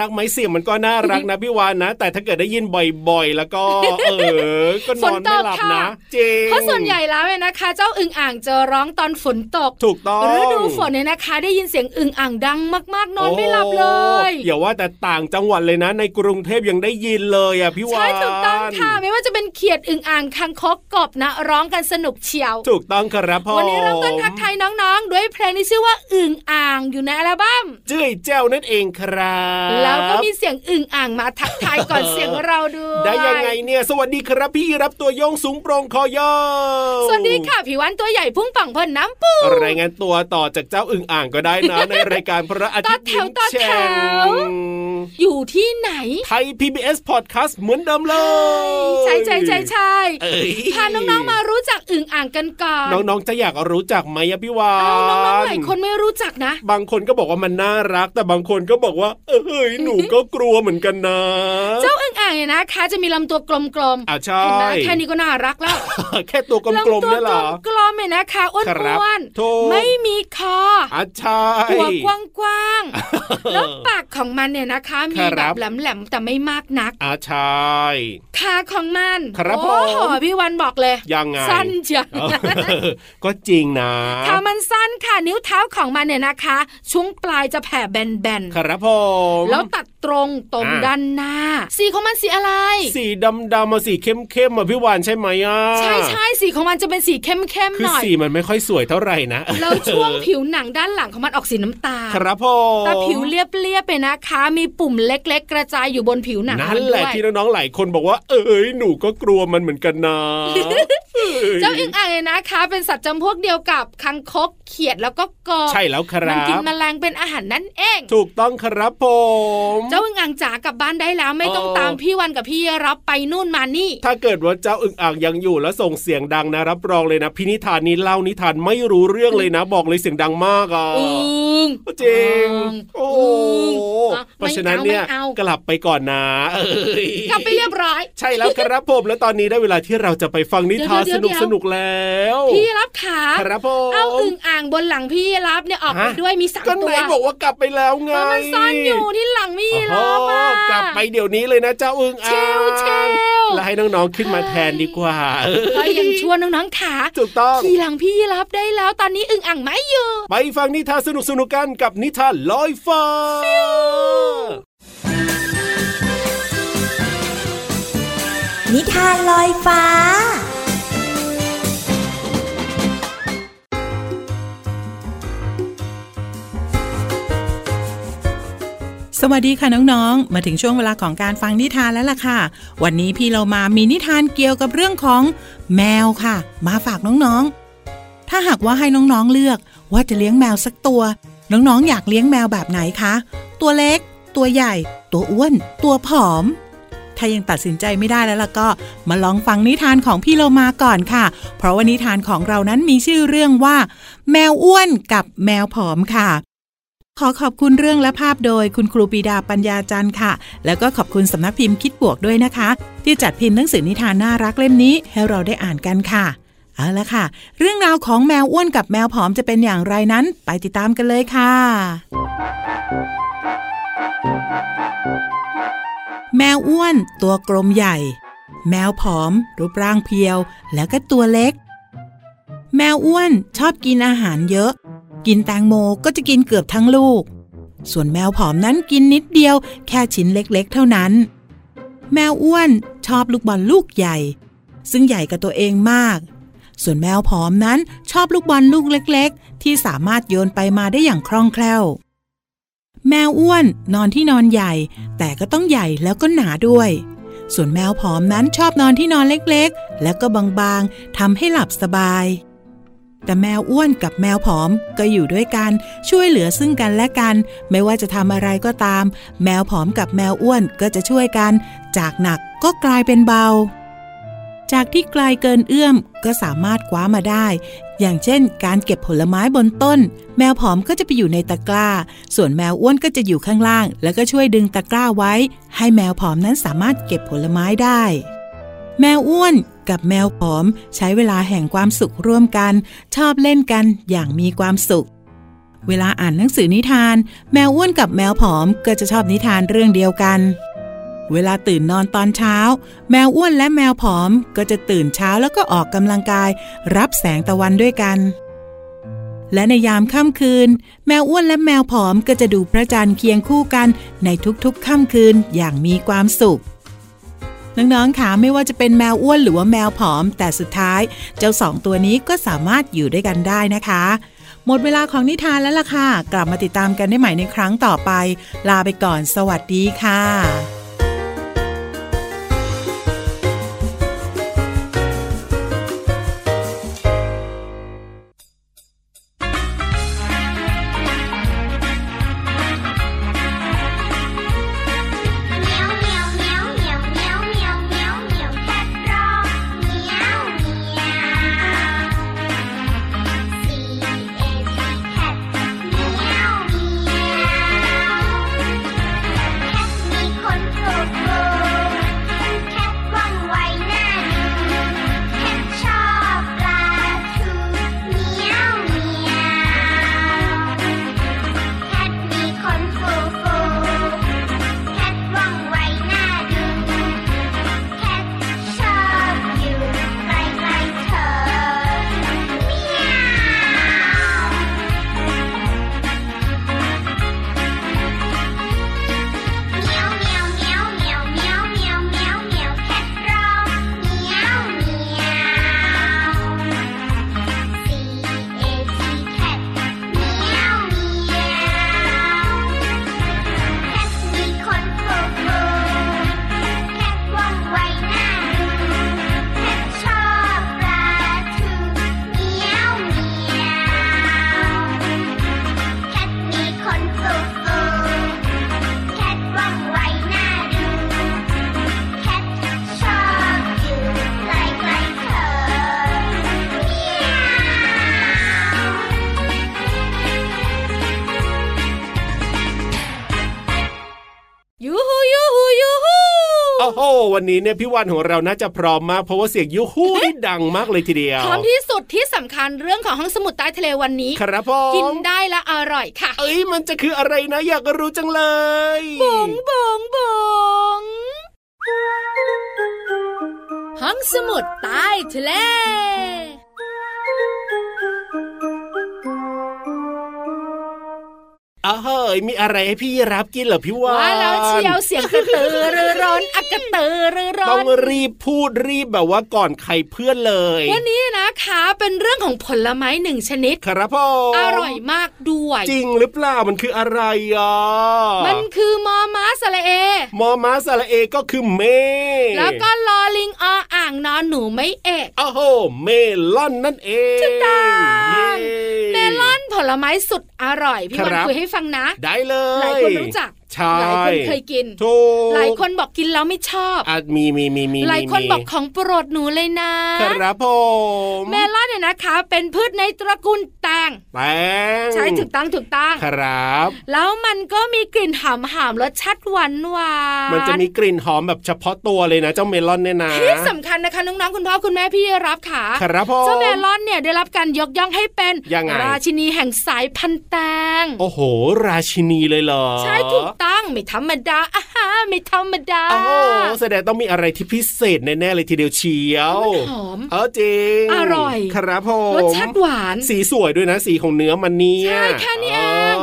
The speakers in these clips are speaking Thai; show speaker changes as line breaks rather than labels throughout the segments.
รักไหมเสียงมันก็น่ารักนะพี่วานนะ แต่ถ้าเกิดได้ยินบ่อยๆ แล้วก็เออก็นอนไม่หลับนะจริง
เพราะส่วนใหญ่แล้วเนี่ยนะคะ เจ้าอึ่งอ่างจะร้องตอนฝนตก
ถูกต้อง
ฤดูฝนเนี่ยนะคะ ได้ยินเสียงอึ่งอ่างดังมากๆนอนไม่หลับเลย
โอ้อย่าว่าแต่ต่างจังหวัดเลยนะ ในกรุงเทพยังได้ยินเลยอะพี่วาน
ใช่ถูกต้องค่ะไม่ว่าจะเป็นเขียดอึ่งอ่างคังคกกบนะ ร้องกันสนุกเชียว
ถูกต้องครับพ่อ
วันนี้เริ่มต้นทักทายน้องๆ ด้วยเพลงที่ชื่อว่าอึ่งอ่างอยู่ในอัลบั้ม
เจ้ยแจ้วนั่นเองครับ
แล้วก็มีเสียงอึ่งอ่างมาทักทายก่อนเสียงเราด้วย
ได้ยังไงเนี่ย สวัสดีครับพี่รับตัวโยงสูงโปร่งคอยาว
สวัสดีค่ะผิววันตัวใหญ่พุ่งป่องพ่นน้ำปู
รายงานตัวต่อจากเจ้าอึ่งอ่างก็ได้นะในรายการพระอาทิตย์ยิ้ม
ต่อแถวต่อ
แฉ่
แถว
ง
อยู่ที่ไหน
ไทย PBS Podcast เหมือนเดิมเลย
ใช่ใช่ใช่ใช่
เอ้ย
พาน้องๆมารู้จักอึ่งอ่างกันก่อน
น้องๆจะอยากรู้จักไหมอะพี่วา
อ้าวน้องๆ
น
หลายคนไม่รู้จักนะ
บางคนก็บอกว่ามันน่ารัก แต่บางคนก็บอกว่า เอ้ยหนูก็กลัวเหมือนกันนะ
เจ้าอึ่งอ่างเนี่ยนะคะ จะมีลำตัวกลมๆ
อะใช่
เห็นไหมแค่นี้ก็น่ารักแล้ว
แค่ตัวกลมๆเนี่ยเหรอ
ลำตัวกลมๆ เนี่ยนะคะอ้
ครับ
วน
ถูก
ๆไม่มีคอ
อะใช่
หัวกว้างๆแล้วปากของมันเนี่ยนะคะ มี
ค
แบ
รั
บบแหลมๆแต่ไม่มากนัก
อะใช่
ขาของมัน
ครับ
โอ้โห
ผม
พี่วันบอกเลย
ยังไง
สั้นจัง
เออก็จริงนะ
ขามันสั้นค่ะนิ้วเท้าของมันเนี่ยนะคะ ช่วงปลายจะแผ่แบน
ครับผม
ๆแล้วตัดตรงตรง
อ่า
ด้านหน้า สีของมันสีอะไร
สีดำๆมาสีเข้มๆมาพี่วานใช่ไหมอะ
ใช่ใช่สีของมันจะเป็นสีเข้มๆ
คือ
หน่อย
สีมันไม่ค่อยสวยเท่าไหร่นะ
แล้วช่วงผิวหนังด้านหลังของมันออกสีน้ำตาล
ครับผม
แต่ผิวเรียบๆไปนะคะ มีปุ่มเล็ก ๆ กระจายอยู่บนผิวหนัง
นั่
มันน
แห
ด้
ละ
วย
ที่น้องๆหลายคนบอกว่า เอ้ยหนูก็กลัวมันเหมือนกันนะ
เจ้าอึ่งอ่างเนี่ยนะคะ เป็นสัตว์จำพวกเดียวกับคังคกเขียดแล้วก็กบ
ใช่แล้วครั
มันกิน
บ
แมลงเป็นอาหารนั่นเอง
ถูกต้องครับผม
เจ้าอึ่งอ่างจ๋ากลับบ้านได้แล้วไม่ต้อง
เออ
ตามพี่วันกับพี่รับไปนู่นมานี่
ถ้าเกิดว่าเจ้าอึ่งอ่างยังอยู่แล้วส่งเสียงดังนะรับรองเลยนะพี่นิทานนี้เล่านิทานไม่รู้เรื่องเลยนะ บอกเลยเสียงดังมากอะ
อึ่ง
จริง
อึ่ง
โอ้
อึ่งอะ
เพราะฉะนั้นเนี่ย
ไม่เอา
กลับไปก่อนนะเอ้ย
กลับไปเรียบร้อย
ใช่แล้วครับผมแล้วตอนนี้ได้เวลาที่เราจะไปฟังนิทาน
เดี๋
ส
ยว
นุก
เดี๋ยว
สนุกแล้ว
พี่รับขา
ครับผม
เอาอึ่งอ่างบนหลังพี่รับเนี่ยออกไป
ฮะ
ด้วยมีสาม
ก็
ตั
ไหน
ว
บอกว่ากลับไปแล้วไง
แล้วมันซ่อนอยู่ที่หลังพี่รับ
โอ้
อะ
โหกลับไปเดี๋ยวนี้เลยนะเจ้าอึ่งอ่าง
เชลเชล
แล้วให้น้องๆขึ้นมาแทนดีกว่าเออ
ก็ยังชวนน้องๆขา
ถูกต้อง
ขี่หลังพี่ยีรับได้แล้ว ตอนนี้อึ่งอ่างไม่อยู่
ไปฟังนิทานสนุกๆกันกับนิทานลอยฟ้า
นิทานลอยฟ้า
สวัสดีค่ะน้องๆ มาถึงช่วงเวลาของการฟังนิทานแล้วล่ะค่ะ วันนี้พี่เรามามีนิทานเกี่ยวกับเรื่องของแมวค่ะ มาฝากน้องๆ ถ้าหากว่าให้น้องๆเลือกว่าจะเลี้ยงแมวสักตัว น้องๆ อยากเลี้ยงแมวแบบไหนคะ ตัวเล็ก ตัวใหญ่ ตัวอ้วน ตัวผอม ถ้ายังตัดสินใจไม่ได้แล้วล่ะก็ มาลองฟังนิทานของพี่เรามาก่อนค่ะ เพราะว่านิทานของเรานั้นมีชื่อเรื่องว่า แมวอ้วนกับแมวผอมค่ะ ขอขอบคุณเรื่องและภาพโดยคุณครูปีดาปัญญาจันทร์ค่ะ แล้วก็ขอบคุณสำนักพิมพ์คิดบวกด้วยนะคะ ที่จัดพิมพ์หนังสือนิทานน่ารักเล่มนี้ให้เราได้อ่านกันค่ะ เอาละค่ะ เรื่องราวของแมวอ้วนกับแมวผอมจะเป็นอย่างไรนั้น ไปติดตามกันเลยค่ะ แมวอ้วน ตัวกลมใหญ่ แมวผอม รูปร่างเพียว แล้วก็ตัวเล็ก แมวอ้วนชอบกินอาหารเยอะ กินแตงโมก็จะกินเกือบทั้งลูก ส่วนแมวผอมนั้นกินนิดเดียว แค่ชิ้นเล็กๆ เท่านั้น แมวอ้วนชอบลูกบอลลูกใหญ่ ซึ่งใหญ่กับตัวเองมาก ส่วนแมวผอมนั้นชอบลูกบอลลูกเล็ก ๆ ที่สามารถโยนไปมาได้อย่างคล่องแคล่ว แมวอ้วนนอนที่นอนใหญ่ แต่ก็ต้องใหญ่แล้วก็หนาด้วยส่วนแมวผอมนั้นชอบนอนที่นอนเล็กๆ แล้วก็บางๆ ทำให้หลับสบาย แต่แมวอ้วนกับแมวผอมก็อยู่ด้วยกัน ช่วยเหลือซึ่งกันและกัน ไม่ว่าจะทำอะไรก็ตาม แมวผอมกับแมวอ้วนก็จะช่วยกัน จากหนักก็กลายเป็นเบา จากที่ไกลเกินเอื้อมก็สามารถคว้ามาได้ อย่างเช่น การเก็บผลไม้บนต้น แมวผอมก็จะไปอยู่ในตะกร้า ส่วนแมวอ้วนก็จะอยู่ข้างล่าง แล้วก็ช่วยดึงตะกร้าไว้ ให้แมวผอมนั้นสามารถเก็บผลไม้ได้แมวอ้วน กับแมวผอม ใช้เวลาแห่งความสุขร่วมกัน ชอบเล่นกันอย่างมีความสุข เวลาอ่านหนังสือนิทาน แมวอ้วนกับแมวผอมก็จะชอบนิทานเรื่องเดียวกัน เวลาตื่นนอนตอนเช้า แมวอ้วนและแมวผอมก็จะตื่นเช้าแล้วก็ออกกำลังกาย รับแสงตะวันด้วยกันและในยามค่ำคืน แมวอ้วนและแมวผอมก็จะดูพระจันทร์เคียงคู่กันในทุกๆค่ำคืนอย่างมีความสุข น้องๆค่ะไม่ว่าจะเป็นแมวอ้วนหรือว่าแมวผอม แต่สุดท้ายเจ้าสองตัวนี้ก็สามารถอยู่ด้วยกันได้นะคะ หมดเวลาของนิทานแล้วล่ะค่ะ กลับมาติดตามกันได้ใหม่ในครั้งต่อไป ลาไปก่อนสวัสดีค่ะ
โอ้โหวันนี้เนี่ยพี่วันของเราน่าจะพร้อมมากเพราะว่าเสียงยูฮูนี่ดังมากเลยทีเดียว
พร้อมที่สุดที่สำคัญเรื่องของห้องสมุดใต้ทะเลวันนี้
ครับผ
กิน
ม
ได้และอร่อยค่ะ
เอ้ยมันจะคืออะไรนะอยากรู้จังเลย
บงบงบงห้องสมุดใต้ทะเล
อ้าวเฮ้ยมีอะไรให้พี่รับกินเหรอพี่วาน
ว่าแล้วเชียวเสียงกระตือรือร้นอักกระตือรือร้
ต้อง
น
รีบพูดรีบแบบว่าก่อนใครเพื่อนเลย
วันนี้นะคะเป็นเรื่องของผลไม้หนึ่งชนิด
ครับพ่อ
อ
อ
ร่อยมากด้วย
จริงหรือเปล่ามันคืออะไรอะ
มันคือมอม้าสระเอ
มอม้าสระเอก็คือเม
แล้วก็ลอลิงออ่างนอนหนูไม่เอก
โอ้โหเมลอนนั่นเอง
ถูกต้อง
เย้
เมลอน ผลไม้สุดอร่อย พี่วัน
ครับ
คุยให้ฟังนะ
ได้เลย
หลายคนรู้จัก
ใช่
หลายคนเคยกิน
ถูก
หลายคนบอกกินแล้วไม่ชอบ
อะมีมีมีมี
หลายคน
มี
บอกของโปรดหนูเลยนะ
ครับผม
เมลอนเนี่ยนะคะ เป็นพืชในตระกูลแตง
แตง
ใช่ถูกต้องถูกต้อง
ครับ
แล้วมันก็มีกลิ่นหอมหอมๆรสชาติหวานหวาน
มันจะมีกลิ่นหอมแบบเฉพาะตัวเลยนะ เจ้าเมลอนเนี่ยนะ
ที่สำคัญนะคะน้องๆคุณพ่อคุณแม่พี่รับค่ะ
ครับผม
เจ้าเมลอนเนี่ยได้รับการยกย่องให้เป็น
ยังไง
ราชินีแห่งสายพันธุ์แตง
โอ้โห ราชินีเลยเหรอ
ใช่ถูกต้องไม่ธรรมดาอ่าฮะไม่ธรรมดา
โอ้โหแสดงต้องมีอะไรที่พิเศษแน่ๆเลยทีเดียวเชียว
มันหอม
เออจริง
อร่อย
ครับผม
รสชาติหวาน
สีสวยด้วยนะสีของเนื้อมันเนี่ย
ใช่แค่นี้เอง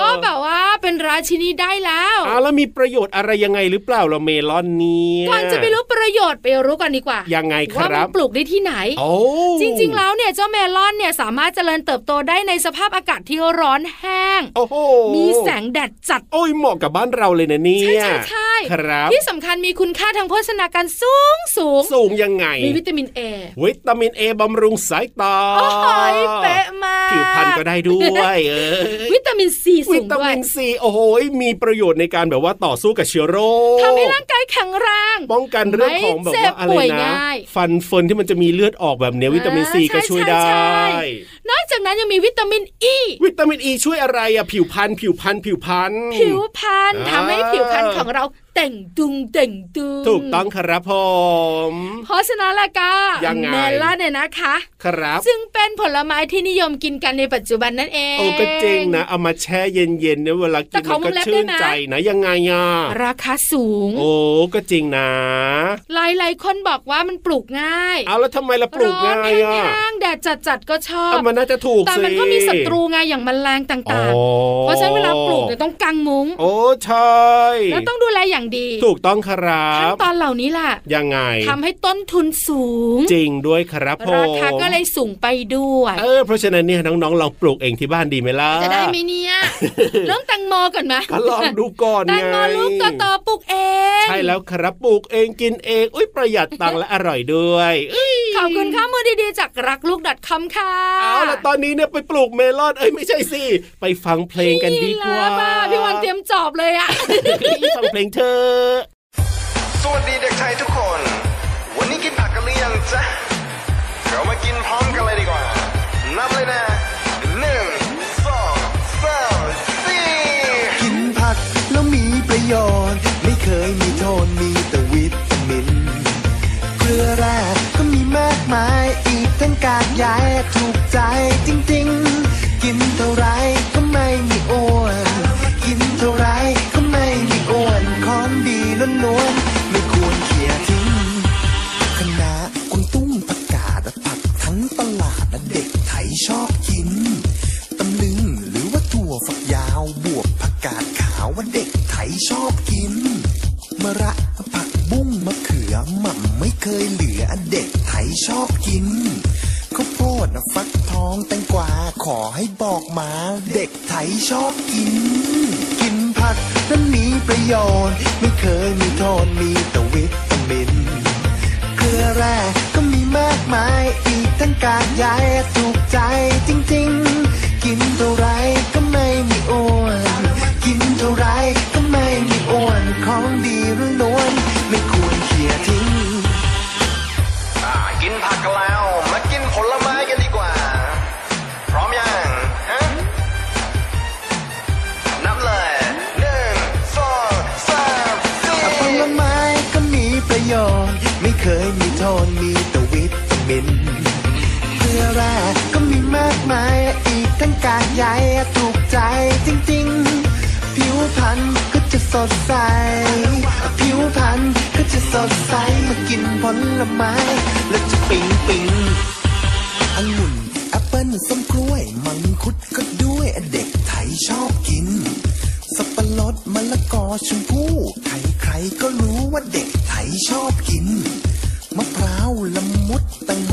ก็แบบว่าเป็นราชินีได้แล้ว
อ้าวแล้วมีประโยชน์อะไรยังไงหรือเปล่าเราเมลอนเนี่ย
ก่อนจะไปรู้ประโยชน์ไปรู้กันดีกว่า
ยังไงค
ว่า
รั
มั
บ
นปลูกได้ที่ไหน
โอ้
จริง ๆ แล้วเนี่ยเจ้าเมลอนเนี่ยสามารถเจริญเติบโตได้ในสภาพอากาศที่ร้อนแห้ง
โอ้โห
มีแสงแดดจัด
โอ้ยเหมาะกับบ้านเราเลยนะเนี่
ใช่
ย
ใช่ใช่
ครับ
ที่สำคัญมีคุณค่าทางโภชนาการสูงสูง
สูงยังไง
มีวิตามินเอ
วิตามินเอบำรุงสายตา
โอ้ยเป๊ะมาก
ผิวพรรณก็ได้ด้วย เออ
วิตามินซี
วิ
สูง
ตา
ด้ว
มิ
ย
นซีโอ้โหมีประโยชน์ในการแบบว่าต่อสู้กับเชื้อโรค
ทำให้ร่างกายแข็งแรง
ป้องกันเรื่องของแบบว่าอะไร
ไม่เจ็บป่วย
นะ
ง่าย
ฟันเฟิร์นที่มันจะมีเลือดออกแบบเนี้ยวิตามินซี
อ่า
ก็ช่วยได้
ใช่ใช่ใช่นอกจากนั้นยังมีวิตามินอ e, ี
วิตามินอ e ีช่วยอะไรอะผิวพรรณผิวพรรณผิวพรรณ
ผิวพรรณ
อ่า
ทำให้ผิวพรรณของเราเต่งตึงเต่งตึง
ถูกต้องครับผม
เพ ราะฉะนั้นละก็
ยังไง
เมลอนเนี่ยนะคะ
ครับ
ซึ่งเป็นผลไม้ที่นิยมกินกันในปัจจุบันนั่นเอง
โอ้ก็จริงนะเอามาแช่เย็นๆเนี่ยเวลากิ
แต่
น
เขา
มันก็
วงเล็บ
ชื่น
ได้ไหม
ใจนะยังไงอะ
ราคาสูง
โอ้ก็จริงนะ
หลายๆคนบอกว่ามันปลูกง่าย
เอาแล้วทำไมล่ะปลูกง่าย
ร้อน
อะ
แห้งๆแดดจัดๆก็ชอบ
เอามันน่าจะถูก
แต่
สิ
มันก็มีศัตรูไงอย่างแมลงต่างๆ เพราะฉะนั้นเวลาปลูกเนี่ยต้องกางมุ้ง
โอ้ใช่
แล้วต้องดูแลอย่างดี
ถูกต้องครั
ขั้น
บ
ตอนเหล่านี้แหละ
ยังไง
ทำให้ต้นทุนสูง
จริงด้วยครับผม
ราคาก็เลยสูงไปด้วย
เออเพราะฉะนั้นเนี่ยน้องๆลองปลูกเองที่บ้านดีไหมล่ะ
จะได้ไหมเนี่ยเริ่มแตงโมก่อนไหม
ก็ลองดูก่อน
แต
ไง
งโมลูกโตๆปลูกเอง
ใช่แล้วครับปลูกเองกินเองอุ้ยประหยัดตังค์และอร่อยด้วยอื้อ
ขอบคุณข้อมูลดีๆ จากรักลูก .com ค่ะ
เอาล่ะตอนนี้เนี่ยไปปลูกเมลอนเอ้ยไม่ใช่สิไปฟังเพลงกันดีกว่า
พี่ลาพี่วันเตรียมจอบเลยอะ
ฟังเพลงเธอะ
สวัสดีเด็กไทยทุกคนวัน จ๊ะเรามากินพร้อมกันเลยดีกว่า นับเลยนะหนึ่งสองสามสี่กินผักแล้วมีประโยชน์ ไม่เคยมีโทษมีแต่วิตามิน เกลือแร่ก็มีมากมาย อีกทั้งกากใยถูกใจจริงๆ กินเท่าไรก็ไม่มีอ้วน กินเท่าไรก็ไม่มีอ้วน ของดีล้วนๆ ชอบกินตำลึงหรือว่าถั่วฝักยาวบวบผักกาดขาวว่าเด็กไทยชอบกินมะระผักบุ้งมะเขือหม่ำไม่เคยเหลือเด็กไทยชอบกินข้าวโพดฟักทองแตงกวาขอให้บอกมา เด็กไทยชอบกิน กินผักนั้นมีประโยชน์ ไม่เคยมีโทษมีแต่วิตามินเกลือแร่ก็มีมากมายอีก ทั้งกากใยถูกใจจริง ๆ กินเท่าไรก็ไม่มีอ้วน ใยถูกใจจริงๆ ผิวพรรณก็จะสดใส ผิวพรรณก็จะสดใสมากินผลไม้ แล้วจะปิ๊งปิ๊งองุ่นแอปเปิ้ลส้มกล้วย มังคุดก็ด้วยเด็กไทยชอบกิน สับปะรดมะละกอชมพู่ใครใครๆก็รู้ว่าเด็กไทยชอบกินมะพร้าวละมุดแตงโม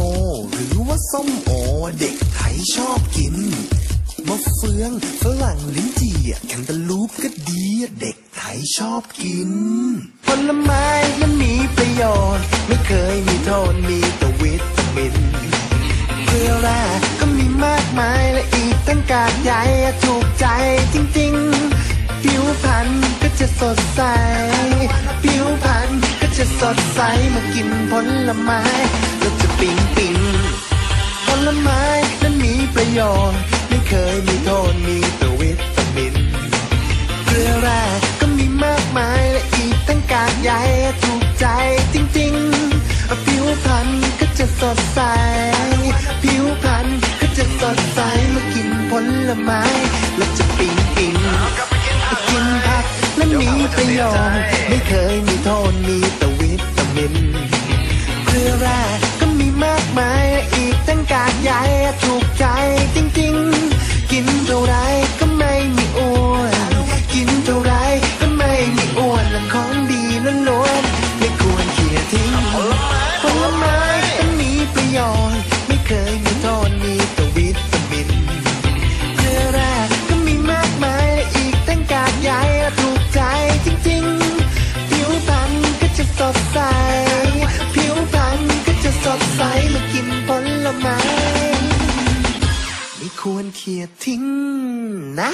หรือว่าส้มโอเด็กไทยชอบกิน ฟืองฝรั่งลิ้นจี่แคนตาลูปก็ดีเด็กไทยชอบกิน ผลไม้นั้นมีประโยชน์ ไม่เคยมีโทษมีแต่วิตามินเกลือแร่ก็มีมากมายและอีกตั้งกากใยถูกใจจริงๆ ผิวพรรณก็จะสดใส ผิวพรรณก็จะสดใสมากินผลไม้ก็จะปิ๊งปิ๊งผลไม้นั้นมีประโยชน์ เคยมีโทษมีแต่วิตามิน เกลือแร่ก็มีมากมายและอีกตั้งกากใยถูกใจจริงๆ ผิวพรรณก็จะสดใส ผิวพรรณก็จะสดใสเมื่อกินผลไม้แล้วจะปิ๊งปิ๊งกินผักและมีประโยชน์ไม่เคยมีโทษมีแต่วิตามิน ควรเขี่ยทิ้งนะ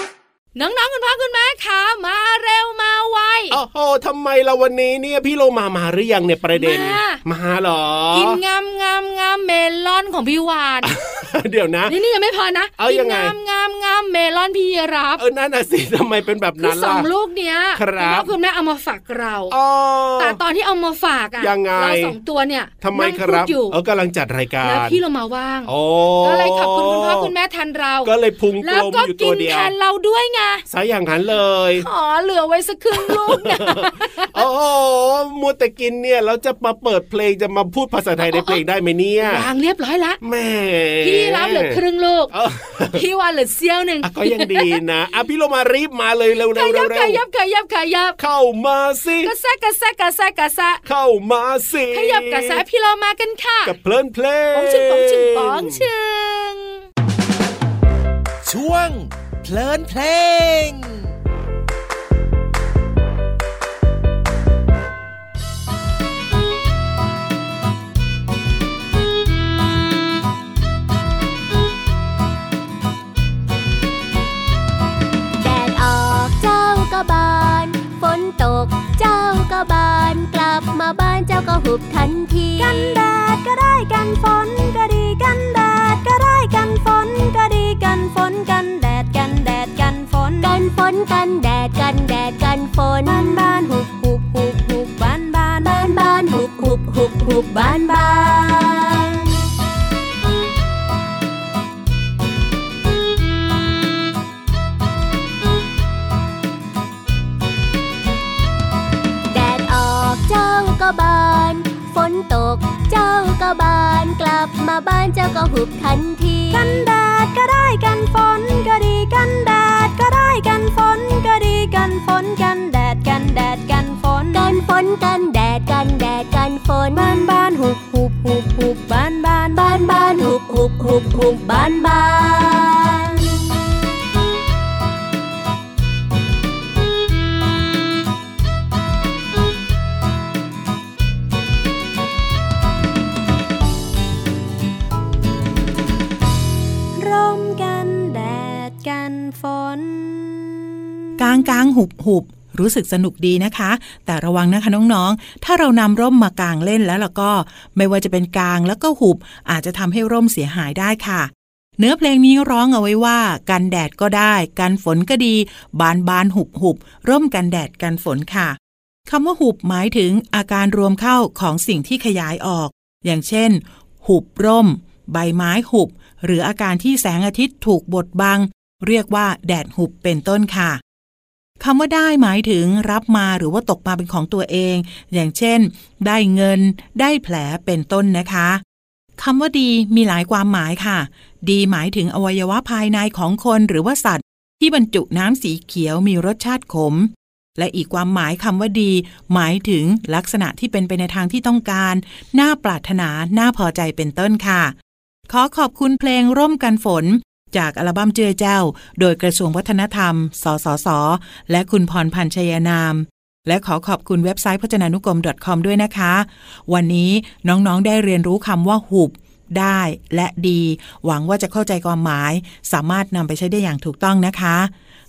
น้
องๆ คุณพ่อคุณแม่คะมาเร็วมาไว
โอ้โหทำไมเราวันนี้เนี่ยพี่โลมามาหรือยังเนี่ยประเด็น
มา
มาเหรอ
กินงามงามงามเมลอนของพี่วาน
เดี๋ยวนะ
นี่นี่ยังไม่พอนะ
เอา
กิ
ยังไง
งามงามงามเมลอนพี่รับ
เออนั่นน่ะสิทำไมเป็นแบบ
คือ
นั้น
สอ
ล่ะ
งลูกเนี้ย
ครับ
ณพ่อคุณแม่เอามาฝากเรา
อ๋อ
แต่ตอนที่เอามาฝากอะ
ยังไง
เราสองตัวเนี่ย
ทำไม
นั่ง
ค
พู
รั
ด
บ
อยู่
เออกำลังจัดรายกา
แล้ว
ร
พี่เรามาว่าง
โอ้
ก็เลยขอบคุณคุณพ่อคุณแม่ทันเรา
ก็เลยพุงก
แล้
ล
ว
ม
ก็
อยู่
กิ
ตัวนเดีย
แท
วน
เราด้วยไง
ซะอย่างนั้นเลย
ขอเหลือไว้สักครึ่งลูกนะ
โอ้โหมัวแต่กินเนี่ยแล้วจะมาเปิดเพลงจะมาพูดภาษาไทยในเพลงได้ไหมเนี่ย
วางเรียบร้อยละ
แหม่
พี่รับเหลือครึ่งลูก
เออ
พี่วานเหลือเสี้ยวหนึ่ง
อะก็ยังดีนะอะพี่โลมารีบมาเลยเร็วๆ
ข
เร็ว
ยับ
เร็
ข
ว
ยับขยับขยับ
เข้ามาสิ
กระแซะกระแซะกระแซะกระแซะ
เข้ามาสิ
ขยับกระแซะพี่เรามากันค่ะ
กับเพลินเพลง
ปองชึงปองชึงปองชึง
ช่วงเพลินเพลง
ก็หุบทันที กันแดดก็ได้กันฝนก็ดีกันแดดก็ได้กันฝนก็ดีกันฝนกันแดดกันแดดกันฝนกันฝนกันแดดกันแดดกันฝน จ้าก็หุบทันที กันแดดก็ได้กันฝนก็ดีกันแดดก็ได้กันฝนก็ดีกันฝนกันแดดกันแดดกันฝนกันฝนกันแดดกันแดดกันฝนบ้านบ้านหุบหุบหุบหุบบ้านบ้านบ้านบ้านหุบหุบหุบหุบบ้านบ้าน
หุบหุบรู้สึกสนุกดีนะคะ แต่ระวังนะคะน้องๆ ถ้าเรานำร่มมากางเล่นแล้วล่ะก็ ไม่ว่าจะเป็นกลางแล้วก็หุบ อาจจะทำให้ร่มเสียหายได้ค่ะ เนื้อเพลงนี้ร้องเอาไว้ว่า กันแดดก็ได้ กันฝนก็ดี บานบานหุบหุบร่มกันแดดกันฝนค่ะคำว่าหุบหมายถึงอาการรวมเข้าของสิ่งที่ขยายออก อย่างเช่น หุบร่ม ใบไม้หุบ หรืออาการที่แสงอาทิตย์ถูกบดบัง เรียกว่าแดดหุบเป็นต้นค่ะ คำว่าได้หมายถึงรับมาหรือว่าตกมาเป็นของตัวเอง อย่างเช่น ได้เงิน ได้แผลเป็นต้นนะคะคำว่าดีมีหลายความหมายค่ะ ดีหมายถึงอวัยวะภายในของคนหรือว่าสัตว์ ที่บรรจุน้ำสีเขียวมีรสชาติขม และอีกความหมายคำว่าดี หมายถึงลักษณะที่เป็นไปในทางที่ต้องการน่าปรารถนาน่าพอใจเป็นต้นค่ะ ขอขอบคุณเพลงร่มกันฝน จากอัลบั้มเจือเจ้า โดยกระทรวงวัฒนธรรม สสส และคุณพรพันธ์ชยนาม และขอขอบคุณเว็บไซต์พจนานุกรม .com ด้วยนะคะ วันนี้น้องๆได้เรียนรู้คำว่าหุบ ได้และดี หวังว่าจะเข้าใจความหมาย สามารถนำไปใช้ได้อย่างถูกต้องนะคะ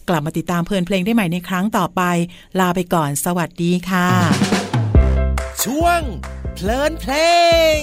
กลับมาติดตามเพลินเพลงได้ใหม่ในครั้งต่อไป ลาไปก่อน สวัสดีค่ะ
ช่วงเพลินเพลง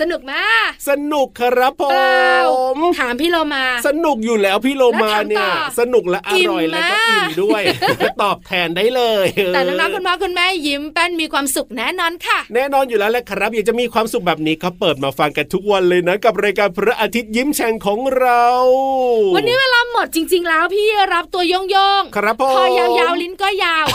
สนุกมากสนุกครับ
ผ
เปล่า
ม
ถามพี่เรามา
สนุกอยู่แล้วพี่โลมาเนี่ย
แล้วถามต่อ
สนุกและอร่อย
อิ่ม
แล้วก็
มาก
อิ่มด้วยตอบแทนได้เลย
แต่น้องๆคุณพ่อคุณแม่ยิ้มแป้นมีความสุขแน่นอนค่ะ
แน่นอนอยู่แล้วแหละครับอยากจะมีความสุขแบบนี้ก็เปิดมาฟังกันทุกวันเลยนะ กับรายการพระอาทิตย์ยิ้มแฉ่งของเรา
วันนี้เวลาหมดจริง ๆ แล้วพี่รับตัวโยงโยงๆ
ครับผม
คอยาวๆลิ้นก็ยาว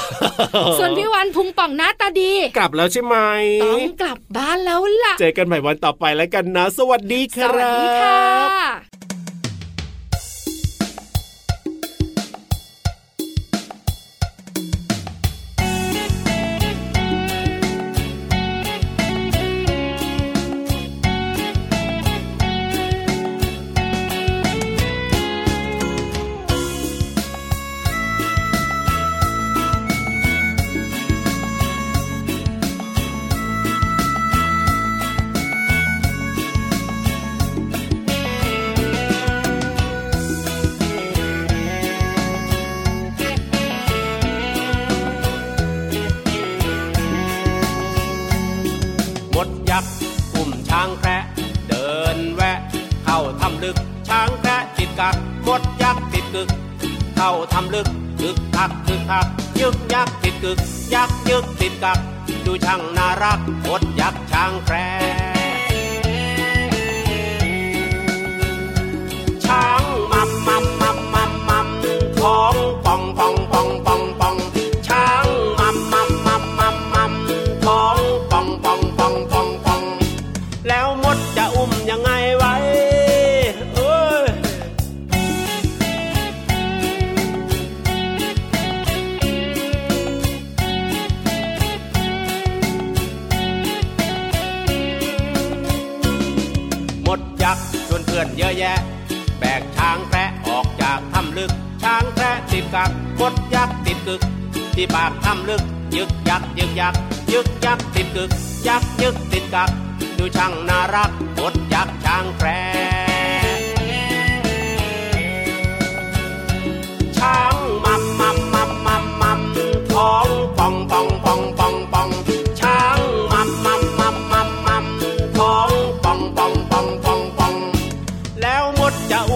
ส่วนพี่วันพุงป่องหน้าตาดี
กลับแล้วใช่ไหม
ต้องกลับบ้านแล้วล่ะ
เจอกันใหม่วันต่อไปแล้วกันนะ สวัสดีครับ
วัสดีค่ะ
ทำลึกคึกคักคึกคักยึกยักติดกึกยักยึกติดกักดูช่างน่ารักอด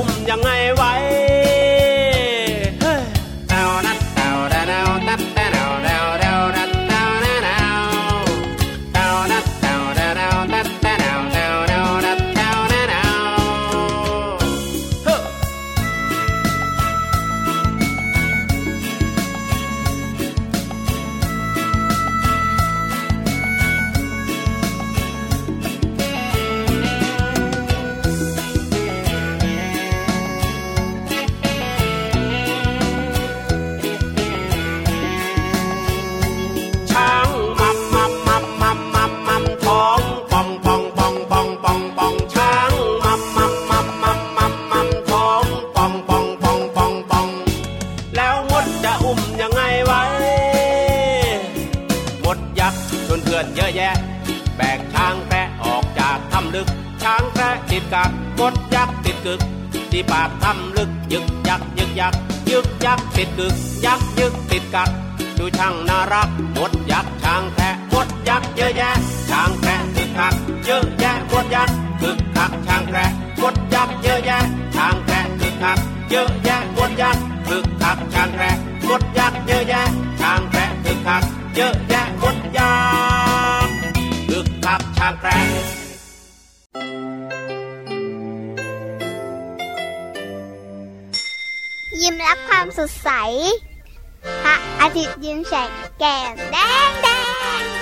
ดจะ เยอะแยะ แบกช้างแพะออกจากถ้ำลึก ช้างแพะติดกักมดยักษ์ติดกึกที่ปากถ้ำลึกยึกยักยึกยักยึกยักติดกึก ยักยึกติดกักดูช่างน่ารักมดยักษ์ช้างแพะมดยักษ์เยอะแยะ ช้างแพะคึกคักเยอะแยะมดยักษ์คึกคักช้างแพะมดยักษ์เยอะแยะ ช้างแพะคึกคักเยอะแยะมดยักษ์คึกคักช้างแพะมดยักษ์เยอะแยะช้างแพะคึกคักเยอะแยะมดยักษ์ับชาแพะ
ยิ้มรับความสดใส พระอาทิตย์ยิ้มแฉกแก้มแดงแดง